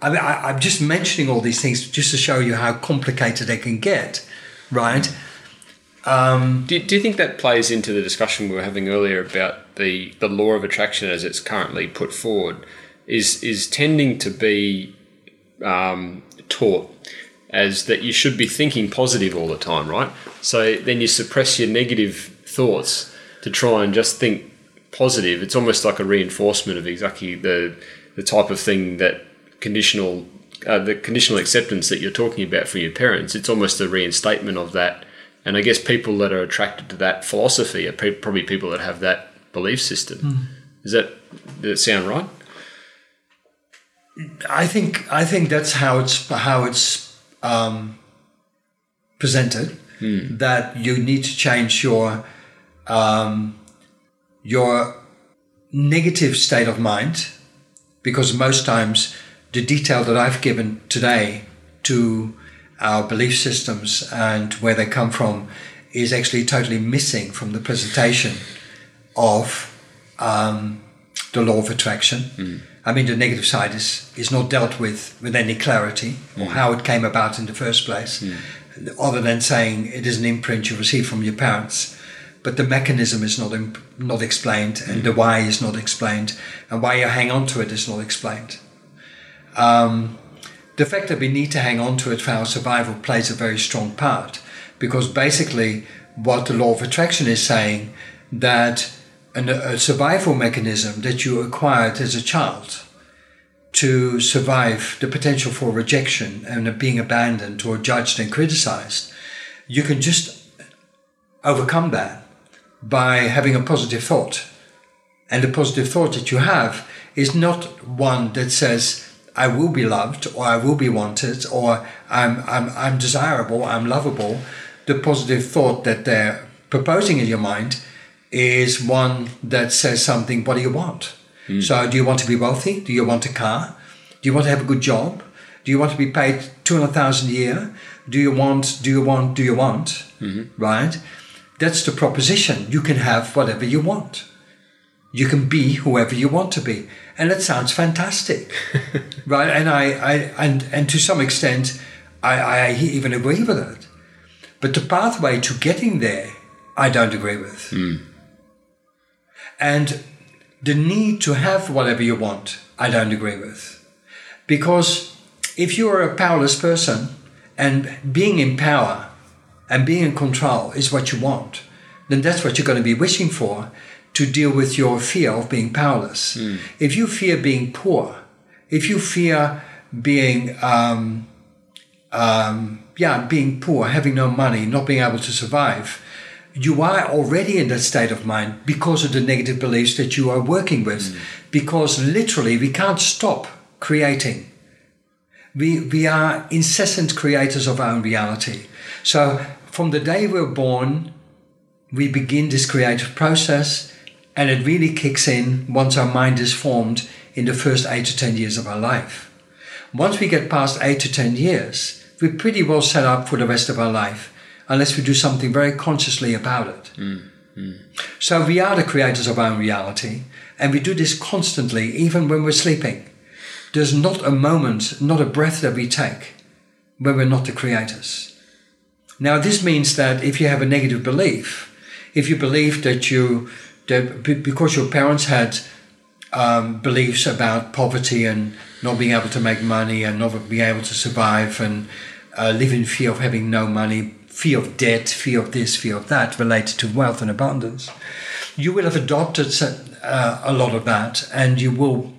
I mean, I, I'm just mentioning all these things just to show you how complicated they can get, right? Do, do you think that plays into the discussion we were having earlier about the, the law of attraction as it's currently put forward? Is is tending to be um, taught as that you should be thinking positive all the time, right? So then you suppress your negative thoughts to try and just think positive. It's almost like a reinforcement of exactly the the type of thing that conditional uh, the conditional acceptance that you're talking about from your parents. It's almost a reinstatement of that And I guess people that are attracted to that philosophy are pe- probably people that have that belief system. Is that does that sound right? I think I think that's how it's how it's um, presented. That you need to change your um, your negative state of mind because most times the detail that I've given today to our belief systems and where they come from is actually totally missing from the presentation of um, the law of attraction. I mean, the negative side is, is not dealt with with any clarity or mm. how it came about in the first place, mm. other than saying it is an imprint you received from your parents. But the mechanism is not imp- not explained, and the mm. why is not explained, and why you hang on to it is not explained. Um, the fact that we need to hang on to it for our survival plays a very strong part, because basically, what the law of attraction is saying that an, a survival mechanism that you acquired as a child to survive the potential for rejection and being abandoned or judged and criticized, you can just overcome that by having a positive thought. And the positive thought that you have is not one that says, I will be loved or I will be wanted or I'm, I'm, I'm desirable, I'm lovable. The positive thought that they're proposing in your mind is one that says something, what do you want? Hmm. So, do you want to be wealthy? Do you want a car? Do you want to have a good job? Do you want to be paid 200,000 a year? Do you want, do you want, do you want? Mm-hmm. Right? That's the proposition. You can have whatever you want. You can be whoever you want to be. And that sounds fantastic. right? And I, I and, and to some extent, I, I even agree with it. But the pathway to getting there, I don't agree with. Hmm. And the need to have whatever you want, I don't agree with. Because if you are a powerless person and being in power and being in control is what you want, then that's what you're going to be wishing for to deal with your fear of being powerless. If you fear being poor, if you fear being, um, um, yeah, being poor, having no money, not being able to survive, you are already in that state of mind because of the negative beliefs that you are working with. Mm. Because literally, we can't stop creating. We, we are incessant creators of our own reality. So, from the day we're born, we begin this creative process, and it really kicks in once our mind is formed in the first eight to ten years of our life. Once we get past eight to ten years, we're pretty well set up for the rest of our life unless we do something very consciously about it. So we are the creators of our own reality, and we do this constantly, even when we're sleeping. There's not a moment, not a breath that we take when we're not the creators. Now, this means that if you have a negative belief, if you believe that you, that because your parents had um, beliefs about poverty and not being able to make money and not being able to survive and uh, live in fear of having no money, fear of debt, fear of this, fear of that, related to wealth and abundance, you will have adopted uh, a lot of that and you will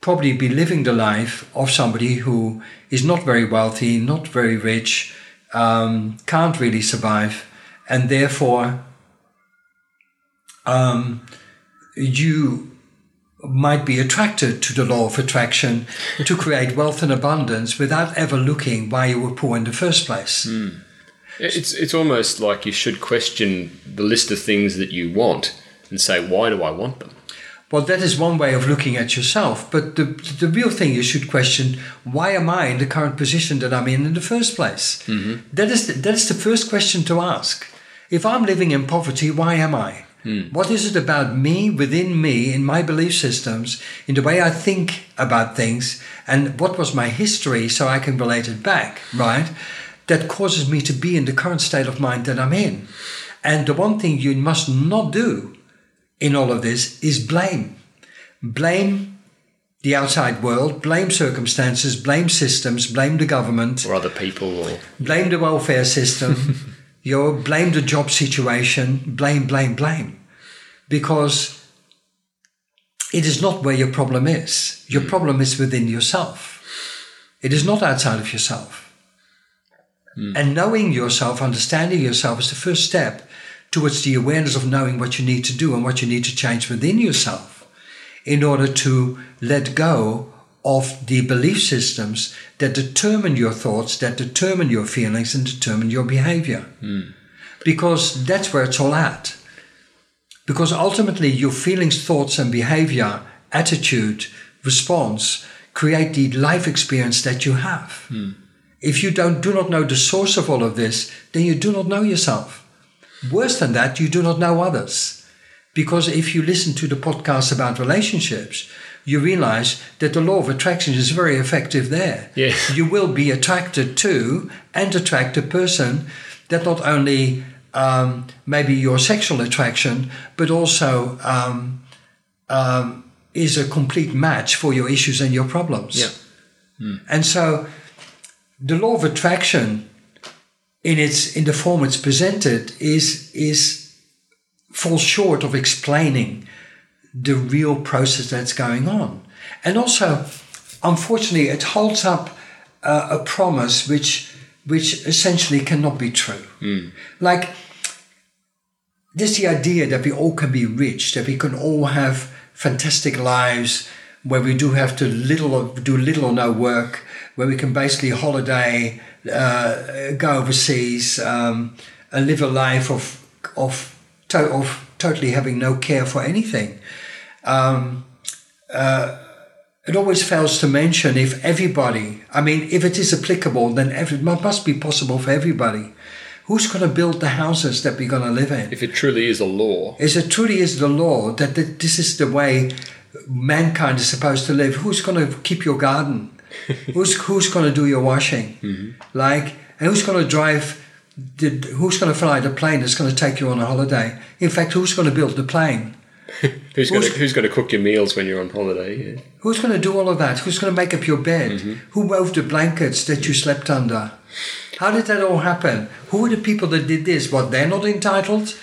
probably be living the life of somebody who is not very wealthy, not very rich, um, can't really survive, and therefore um, you might be attracted to the law of attraction to create wealth and abundance without ever looking why you were poor in the first place. It's it's almost like you should question the list of things that you want and say, why do I want them? Well, that is one way of looking at yourself. But the, the real thing you should question why am I in the current position that I'm in in the first place? Mm-hmm. That, is the, that is the first question to ask. If I'm living in poverty, why am I? Hmm. What is it about me, within me, in my belief systems, in the way I think about things, and what was my history so I can relate it back, right? That causes me to be in the current state of mind that I'm in. And the one thing you must not do in all of this is blame. Blame the outside world, blame circumstances, blame systems, blame the government, Or other people or blame the welfare system, you blame the job situation, blame, blame, blame. Because it is not where your problem is. Your hmm. problem is within yourself. It is not outside of yourself. Hmm. And knowing yourself, understanding yourself is the first step towards the awareness of knowing what you need to do and what you need to change within yourself in order to let go of the belief systems that determine your thoughts, that determine your feelings, and determine your behavior. Hmm. Because that's where it's all at. Because ultimately, your feelings, thoughts, and behavior, attitude, response create the life experience that you have. Hmm. If you don't do not know the source of all of this, then you do not know yourself. Worse than that, you do not know others. Because if you listen to the podcast about relationships, you realize that the law of attraction is very effective there. Yeah. You will be attracted to and attract a person that not only um, maybe your sexual attraction, but also um, um, is a complete match for your issues and your problems. Yeah. And so the law of attraction in its in the form it's presented is is falls short of explaining the real process that's going on. And also, unfortunately, it holds up uh, a promise which which essentially cannot be true. Like there's the idea that we all can be rich, that we can all have fantastic lives where we do have to little do little or no work, where we can basically holiday, uh, go overseas, um, and live a life of of, to- of totally having no care for anything. Um, uh, it always fails to mention if everybody, I mean, if it is applicable, then every, it must be possible for everybody. Who's going to build the houses that we're going to live in? If it truly is a law, If it truly is the law that this is the way mankind is supposed to live? Who's going to keep your garden? who's who's going to do your washing? Mm-hmm. Like, and who's going to drive? The, who's going to fly the plane that's going to take you on a holiday? In fact, who's going to build the plane? who's going to Who's- who's going to cook your meals when you're on holiday? Yeah. Who's going to do all of that? Who's going to make up your bed? Mm-hmm. Who wove the blankets that you slept under? How did that all happen? Who are the people that did this? What, they're not entitled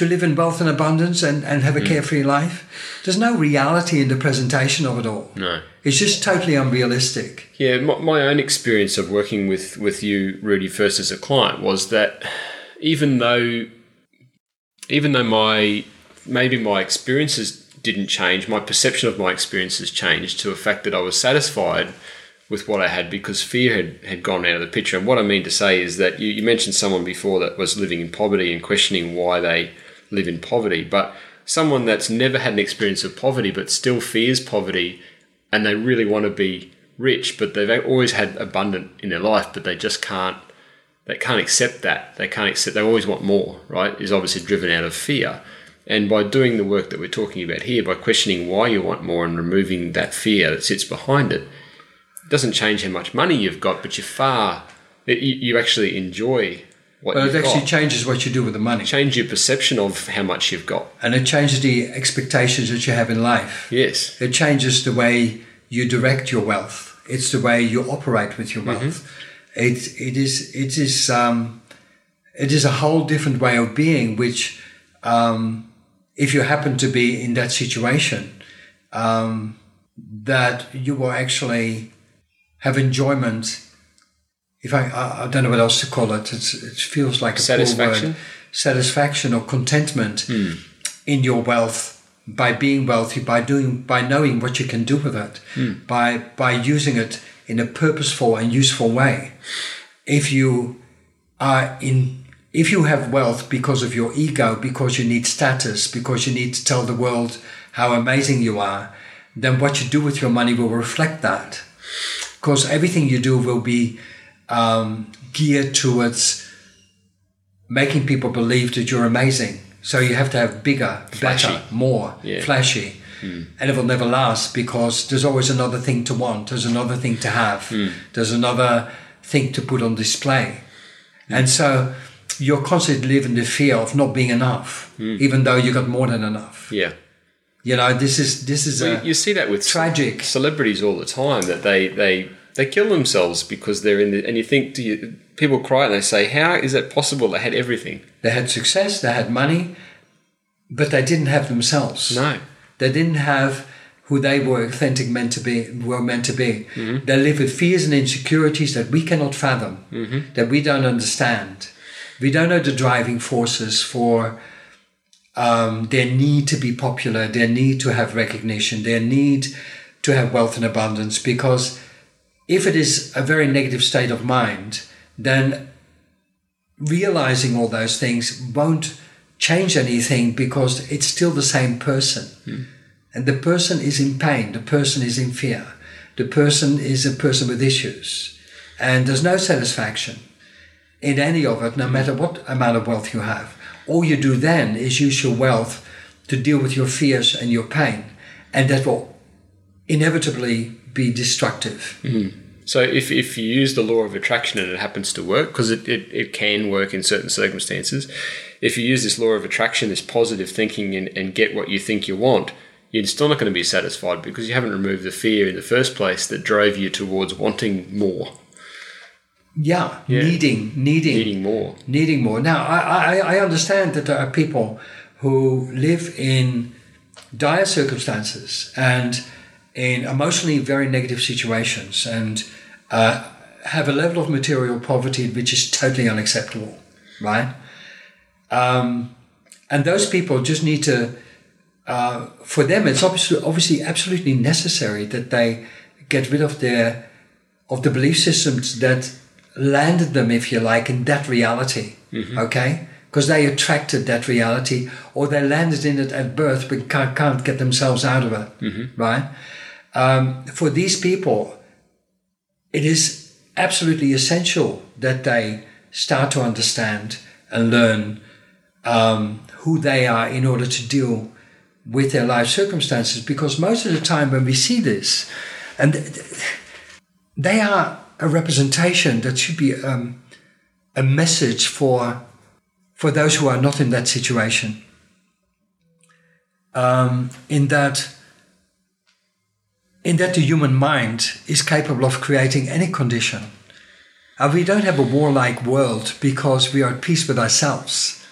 to live in wealth and abundance and, and have a hmm. carefree life? There's no reality in the presentation of it all. No. It's just totally unrealistic. Yeah, my, my own experience of working with, with you, Rudy, first as a client was that even though even though my maybe my experiences didn't change, my perception of my experiences changed to a fact that I was satisfied with what I had because fear had, had gone out of the picture. And what I mean to say is that you, you mentioned someone before that was living in poverty and questioning why they live in poverty, but someone that's never had an experience of poverty but still fears poverty and they really want to be rich, but they've always had abundant in their life, but they just can't they can't accept that. They can't accept they always want more, right? Is obviously driven out of fear. And by doing the work that we're talking about here, by questioning why you want more and removing that fear that sits behind it, it doesn't change how much money you've got, but you far you, you actually enjoy what you've it actually got. changes what you do with the money. Change your perception of how much you've got. And it changes the expectations that you have in life. Yes. It changes the way you direct your wealth. It's the way you operate with your wealth. It it is it is um, it is a whole different way of being. Which, um, if you happen to be in that situation, um, that you will actually have enjoyment. If I, I I don't know what else to call it, it's, it feels like a poor Satisfaction? word. satisfaction or contentment hmm. in your wealth by being wealthy, by doing, by knowing what you can do with it, hmm. by by using it in a purposeful and useful way. If you are in, if you have wealth because of your ego, because you need status, because you need to tell the world how amazing you are, then what you do with your money will reflect that. Because everything you do will be um, geared towards making people believe that you're amazing. So you have to have bigger, better, more, Yeah. flashy. Hmm. And it will never last because there's always another thing to want, there's another thing to have, hmm. there's another thing to put on display. Hmm. And so you're constantly living the fear of not being enough, even though you got more than enough. Yeah. You know, this is this is Well, a, you see that with tragic. celebrities all the time that they they they kill themselves because they're in the and you think do you, people cry and they say how is it possible they had everything They had success, they had money, but they didn't have themselves. no They didn't have who they were authentic meant to be were meant to be. They live with fears and insecurities that we cannot fathom, that we don't understand. We don't know the driving forces for um, their need to be popular, their need to have recognition, their need to have wealth and abundance. Because if it is a very negative state of mind, then realizing all those things won't change anything because it's still the same person. Hmm. And the person is in pain, the person is in fear, the person is a person with issues. And there's no satisfaction in any of it, no matter what amount of wealth you have. All you do then is use your wealth to deal with your fears and your pain. And that will inevitably be destructive. Mm-hmm. So if, if you use the law of attraction and it happens to work, because it, it, it can work in certain circumstances, if you use this law of attraction, this positive thinking, and, and get what you think you want, you're still not going to be satisfied because you haven't removed the fear in the first place that drove you towards wanting more, Yeah, Yeah. needing, needing, needing more. needing more. Now, I, I, I understand that there are people who live in dire circumstances and in emotionally very negative situations and uh, have a level of material poverty which is totally unacceptable, right? Um, and those people just need to, uh, for them, it's obviously, obviously absolutely necessary that they get rid of their of the belief systems that landed them, if you like, in that reality. Okay? Because they attracted that reality or they landed in it at birth but can't, can't get themselves out of it. Right? Um, for these people, it is absolutely essential that they start to understand and learn um, who they are in order to deal with their life circumstances. Because most of the time, when we see this, and they are a representation that should be um, a message for for those who are not in that situation. Um, in that, in that the human mind is capable of creating any condition. Uh, we don't have a warlike world because we are at peace with ourselves.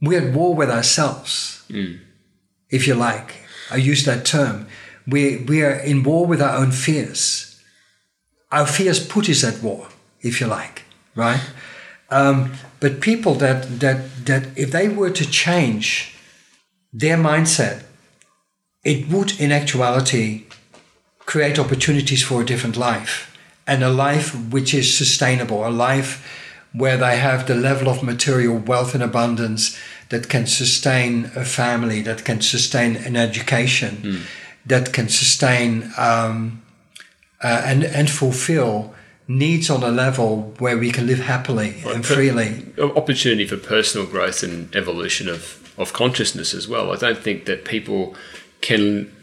We're at war with ourselves, if you like. I use that term. We, we are in war with our own fears our fears put us at war, if you like, right? Um, but people that that that if they were to change their mindset, it would, in actuality, create opportunities for a different life and a life which is sustainable, a life where they have the level of material wealth and abundance that can sustain a family, that can sustain an education, that can sustain. Um, uh, and and fulfill needs on a level where we can live happily and freely. opportunity for personal growth and evolution of, of consciousness as well. I don't think that people can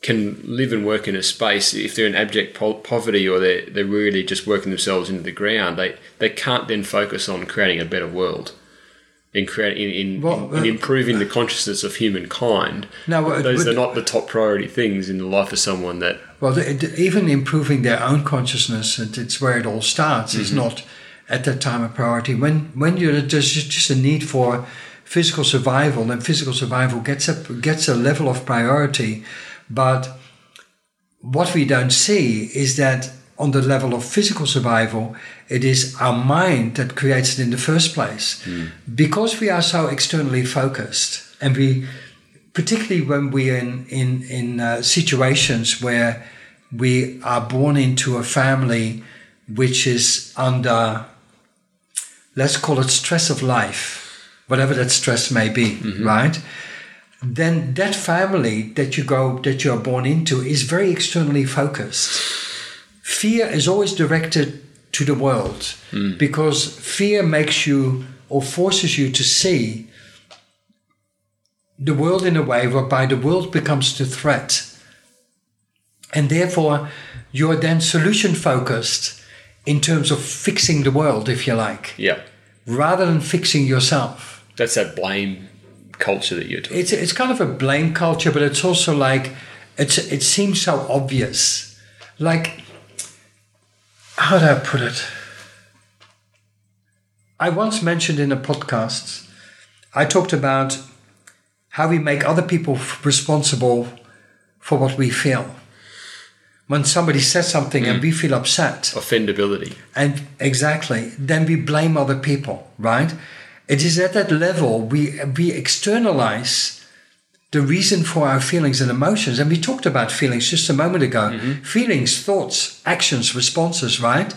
can live and work in a space if they're in abject po- poverty or they're, they're really just working themselves into the ground. They they can't then focus on creating a better world. In, create, in, in, Well, in uh, improving the consciousness of humankind, No, uh, those but- are not the top priority things in the life of someone that Well, even improving their own consciousness, and it's where it all starts, is not at that time a priority. When when you're there's just just a need for physical survival, then physical survival gets a gets a level of priority. But what we don't see is that on the level of physical survival, it is our mind that creates it in the first place. Because we are so externally focused, and we, particularly when we're in in in uh, situations where we are born into a family which is under, let's call it stress of life, whatever that stress may be, right? Then that family that you go that you are born into is very externally focused. Fear is always directed to the world hmm. because fear makes you or forces you to see the world in a way whereby the world becomes the threat. And therefore, you're then solution focused in terms of fixing the world, if you like, yeah, rather than fixing yourself. that's that blame culture that you're talking. It's, it's kind of a blame culture, but it's also like, it's, it seems so obvious. Like, how do I put it? I once mentioned in a podcast, I talked about how we make other people f- responsible for what we feel. When somebody says something and mm. we feel upset, Offendability. and exactly, then we blame other people, right? It is at that level we we externalize the reason for our feelings and emotions. And we talked about feelings just a moment ago. Mm-hmm. Feelings, thoughts, actions, responses, right?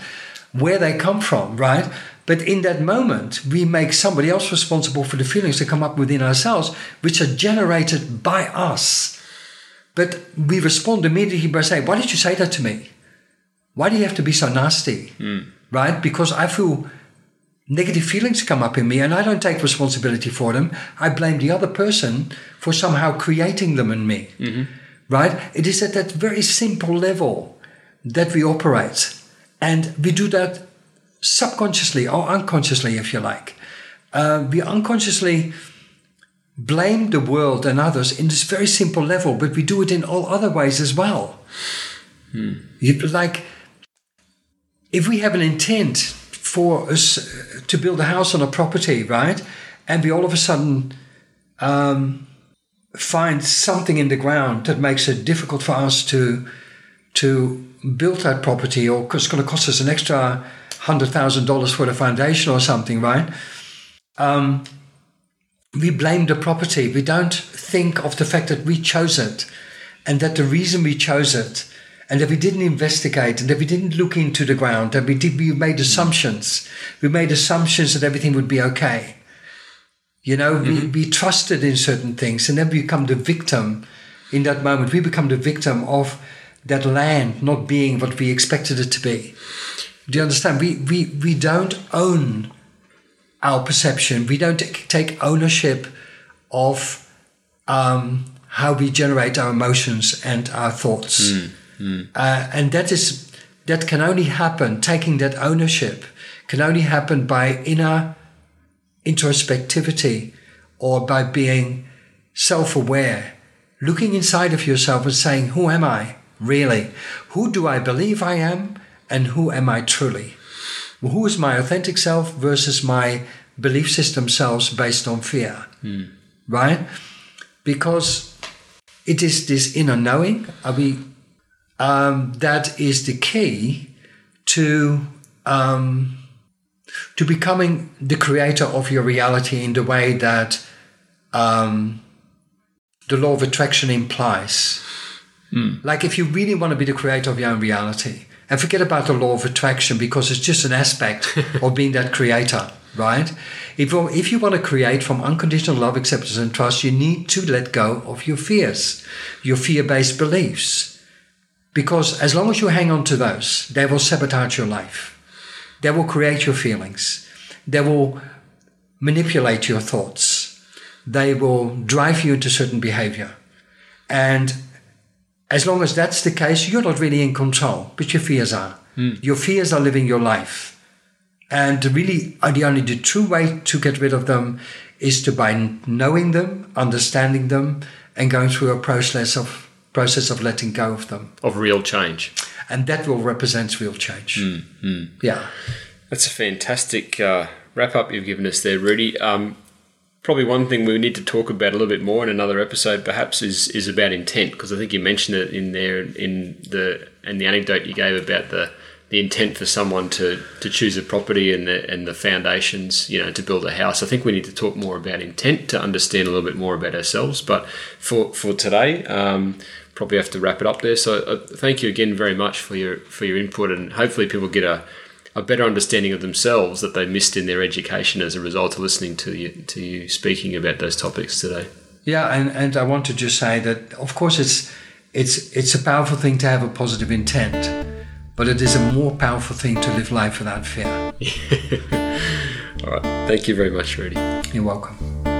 Where they come from, right? But in that moment, we make somebody else responsible for the feelings that come up within ourselves, which are generated by us. But we respond immediately by saying, Why did you say that to me? Why do you have to be so nasty? Mm. Right? Because I feel negative feelings come up in me and I don't take responsibility for them. I blame the other person for somehow creating them in me. Right? It is at that very simple level that we operate. And we do that subconsciously or unconsciously, if you like. Uh, we unconsciously blame the world and others in this very simple level, but we do it in all other ways as well. You, like, if we have an intent for us to build a house on a property, right, and we all of a sudden um, find something in the ground that makes it difficult for us to to build that property, or it's going to cost us an extra hundred thousand dollars for the foundation or something, right? Um, we blame the property. We don't think of the fact that we chose it and that the reason we chose it and that we didn't investigate and that we didn't look into the ground, that we did we made assumptions. We made assumptions that everything would be okay. You know, we, we trusted in certain things and then we become the victim in that moment. We become the victim of that land not being what we expected it to be. Do you understand? We we, we don't own our perception. We don't take- take ownership of um, how we generate our emotions and our thoughts. Uh, and that is that can only happen. Taking that ownership can only happen by inner introspectivity or by being self-aware, looking inside of yourself and saying, "Who am I really? Who do I believe I am, and who am I truly?" who is my authentic self versus my belief system selves based on fear right because it is this inner knowing are we um, that is the key to um, to becoming the creator of your reality in the way that um, the law of attraction implies like if you really want to be the creator of your own reality and forget about the law of attraction because it's just an aspect of being that creator, right? If, you- if you want to create from unconditional love, acceptance, and trust, you need to let go of your fears, your fear based beliefs. Because as long as you hang on to those, they will sabotage your life. They will create your feelings. They will manipulate your thoughts. They will drive you into certain behavior. And as long as that's the case, you're not really in control, but your fears are. Your fears are living your life. And really, uh, the only the true way to get rid of them is to by knowing them, understanding them, and going through a process of process of letting go of them. Of real change. And that will represent real change. Yeah. That's a fantastic uh, wrap up you've given us there, Rudy. Um, probably one thing we need to talk about a little bit more in another episode, perhaps, is is about intent because I think you mentioned it in there in the and the anecdote you gave about the the intent for someone to, to choose a property and the and the foundations, you know, to build a house. I think we need to talk more about intent to understand a little bit more about ourselves. But for for today, um, probably have to wrap it up there. So uh, thank you again very much for your for your input, and hopefully people get a a better understanding of themselves that they missed in their education as a result of listening to you to you speaking about those topics today. Yeah, and, and I want to just say that of course it's it's it's a powerful thing to have a positive intent, but it is a more powerful thing to live life without fear. All right, thank you very much, Rudy. You're welcome.